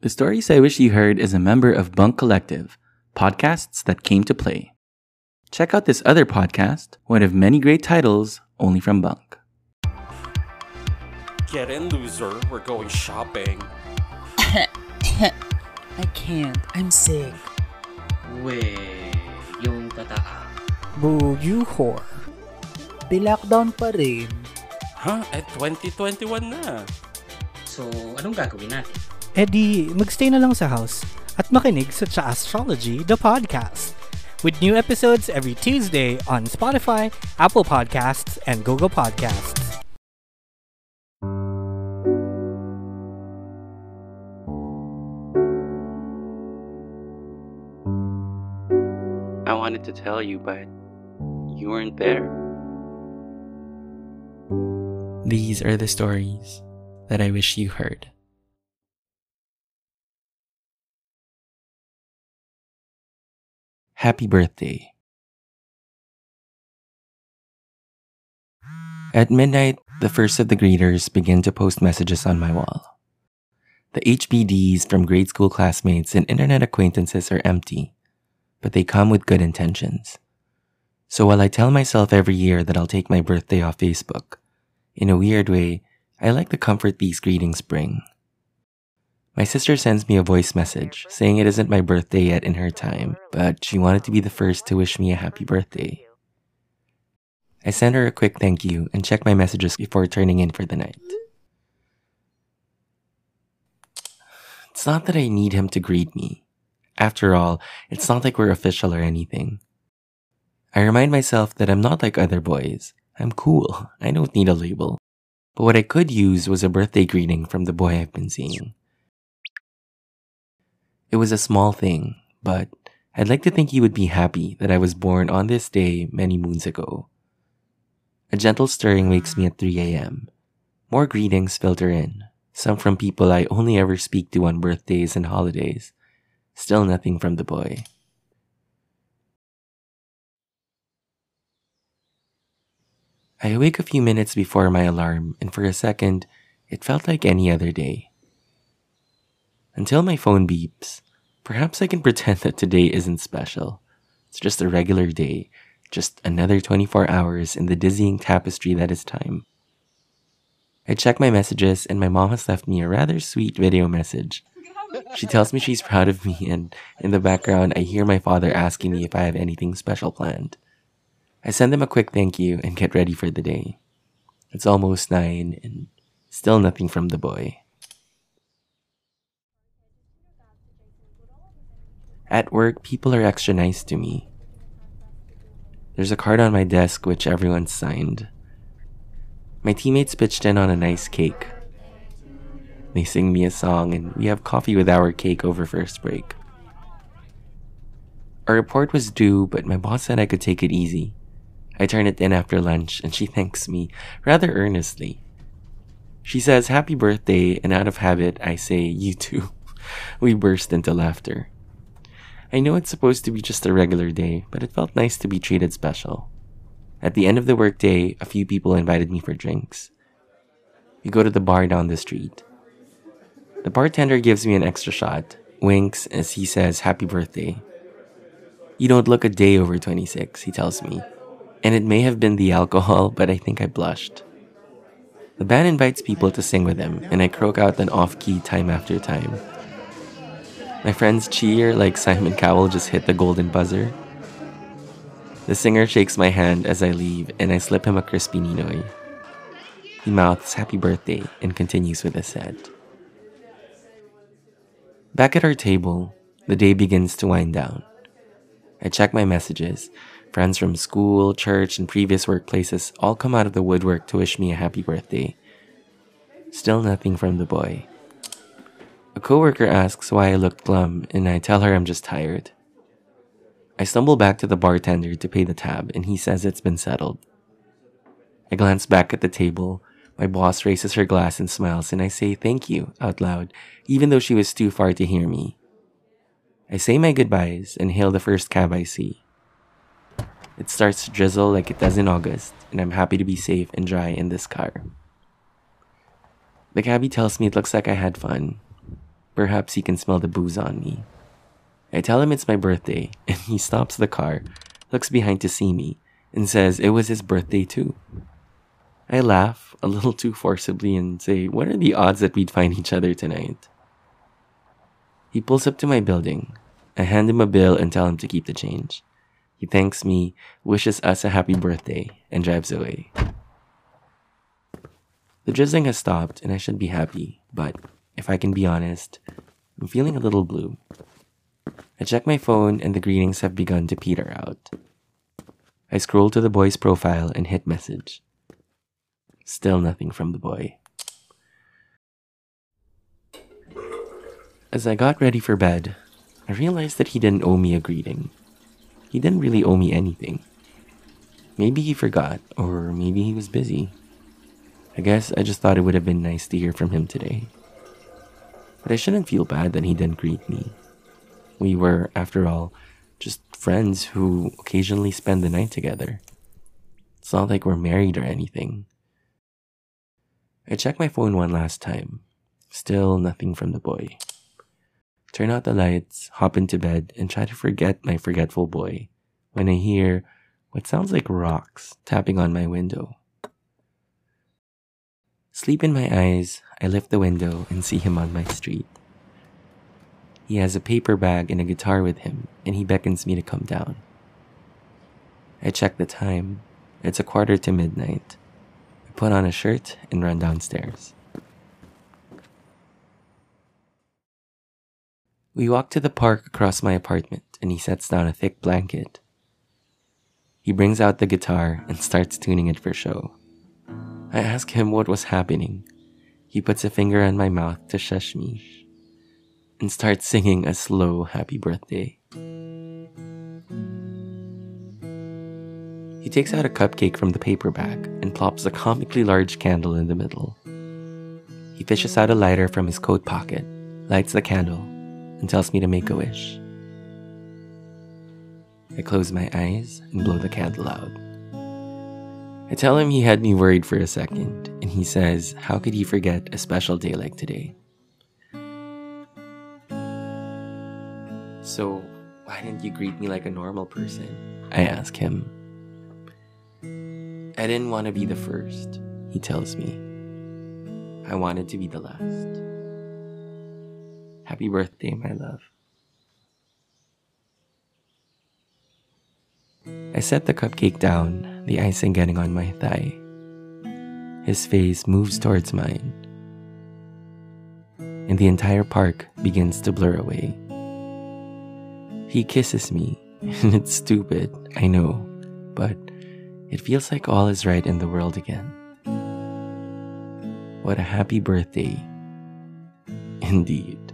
The Stories I Wish You Heard is a member of Bunk Collective, podcasts that came to play. Check out this other podcast, one of many great titles only from Bunk. Get in, loser. We're going shopping. I can't. I'm sick. Weh, yung tataa. Boo, you whore. Be-lockdown pa rin. Huh? Eh, 2021 na. So, anong gagawin natin? Eh di, magstay na lang sa house at makinig sa Tsaastrology, the podcast. With new episodes every Tuesday on Spotify, Apple Podcasts, and Google Podcasts. I wanted to tell you, but you weren't there. These are the stories that I wish you heard. Happy birthday. At midnight, the first of the greeters begin to post messages on my wall. The HBDs from grade school classmates and internet acquaintances are empty, but they come with good intentions. So while I tell myself every year that I'll take my birthday off Facebook, in a weird way, I like the comfort these greetings bring. My sister sends me a voice message saying it isn't my birthday yet in her time, but she wanted to be the first to wish me a happy birthday. I send her a quick thank you and check my messages before turning in for the night. It's not that I need him to greet me. After all, it's not like we're official or anything. I remind myself that I'm not like other boys. I'm cool. I don't need a label. But what I could use was a birthday greeting from the boy I've been seeing. It was a small thing, but I'd like to think he would be happy that I was born on this day many moons ago. A gentle stirring wakes me at 3 a.m. More greetings filter in, some from people I only ever speak to on birthdays and holidays. Still nothing from the boy. I awake a few minutes before my alarm, and for a second, it felt like any other day. Until my phone beeps, perhaps I can pretend that today isn't special. It's just a regular day, just another 24 hours in the dizzying tapestry that is time. I check my messages, and my mom has left me a rather sweet video message. She tells me she's proud of me, and in the background, I hear my father asking me if I have anything special planned. I send them a quick thank you and get ready for the day. It's almost nine, and still nothing from the boy. At work, people are extra nice to me. There's a card on my desk which everyone signed. My teammates pitched in on a nice cake. They sing me a song, and we have coffee with our cake over first break. Our report was due, but my boss said I could take it easy. I turn it in after lunch, and she thanks me rather earnestly. She says, Happy birthday, and out of habit, I say, You too. we burst into laughter. I know it's supposed to be just a regular day, but it felt nice to be treated special. At the end of the workday, a few people invited me for drinks. We go to the bar down the street. The bartender gives me an extra shot, winks as he says, Happy birthday. You don't look a day over 26, he tells me. And it may have been the alcohol, but I think I blushed. The band invites people to sing with them, and I croak out an off key time after time. My friends cheer like Simon Cowell just hit the golden buzzer. The singer shakes my hand as I leave, and I slip him a crispy Ninoy. He mouths happy birthday and continues with a set. Back at our table, the day begins to wind down. I check my messages. Friends from school, church, and previous workplaces all come out of the woodwork to wish me a happy birthday. Still nothing from the boy. A coworker asks why I look glum, and I tell her I'm just tired. I stumble back to the bartender to pay the tab, and he says it's been settled. I glance back at the table. My boss raises her glass and smiles, and I say thank you out loud, even though she was too far to hear me. I say my goodbyes and hail the first cab I see. It starts to drizzle like it does in August, and I'm happy to be safe and dry in this car. The cabbie tells me it looks like I had fun. Perhaps he can smell the booze on me. I tell him it's my birthday, and he stops the car, looks behind to see me, and says it was his birthday too. I laugh a little too forcibly and say, What are the odds that we'd find each other tonight? He pulls up to my building. I hand him a bill and tell him to keep the change. He thanks me, wishes us a happy birthday, and drives away. The drizzling has stopped, and I should be happy, but if I can be honest, I'm feeling a little blue. I check my phone, and the greetings have begun to peter out. I scroll to the boy's profile and hit message. Still nothing from the boy. As I got ready for bed, I realized that he didn't owe me a greeting. He didn't really owe me anything. Maybe he forgot, or maybe he was busy. I guess I just thought it would have been nice to hear from him today. But I shouldn't feel bad that he didn't greet me. We were, after all, just friends who occasionally spend the night together. It's not like we're married or anything. I check my phone one last time. Still nothing from the boy. Turn out the lights, hop into bed, and try to forget my forgetful boy when I hear what sounds like rocks tapping on my window. Sleep in my eyes, I lift the window and see him on my street. He has a paper bag and a guitar with him, and he beckons me to come down. I check the time. It's a quarter to midnight. I put on a shirt and run downstairs. We walk to the park across my apartment, and he sets down a thick blanket. He brings out the guitar and starts tuning it for show. I ask him what was happening. He puts a finger on my mouth to shush me and starts singing a slow happy birthday. He takes out a cupcake from the paper bag and plops a comically large candle in the middle. He fishes out a lighter from his coat pocket, lights the candle, and tells me to make a wish. I close my eyes and blow the candle out. I tell him he had me worried for a second, and he says, How could he forget a special day like today? So, why didn't you greet me like a normal person? I ask him. I didn't want to be the first, he tells me. I wanted to be the last. Happy birthday, my love. I set the cupcake down, the icing getting on my thigh. His face moves towards mine, and the entire park begins to blur away. He kisses me, and it's stupid, I know, but it feels like all is right in the world again. What a happy birthday, indeed.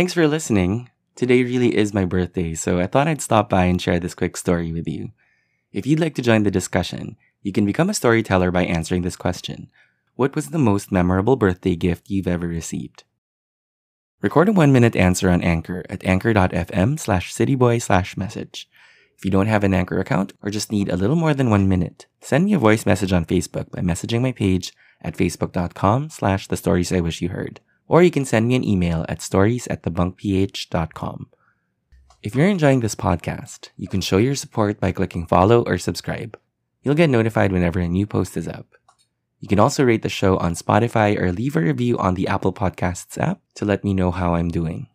Thanks for listening. Today really is my birthday, so I thought I'd stop by and share this quick story with you. If you'd like to join the discussion, you can become a storyteller by answering this question What was the most memorable birthday gift you've ever received? Record a one minute answer on Anchor at anchor.fm slash citybuoy slash message. If you don't have an Anchor account or just need a little more than one minute, send me a voice message on Facebook by messaging my page at facebook.com slash the stories I wish you heard or you can send me an email at stories at thebunkph.com. If you're enjoying this podcast, you can show your support by clicking follow or subscribe. You'll get notified whenever a new post is up. You can also rate the show on Spotify or leave a review on the Apple Podcasts app to let me know how I'm doing.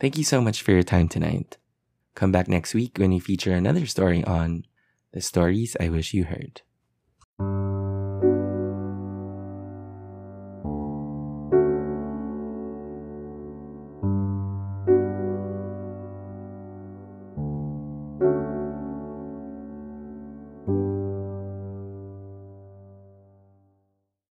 Thank you so much for your time tonight. Come back next week when we feature another story on The Stories I Wish You Heard.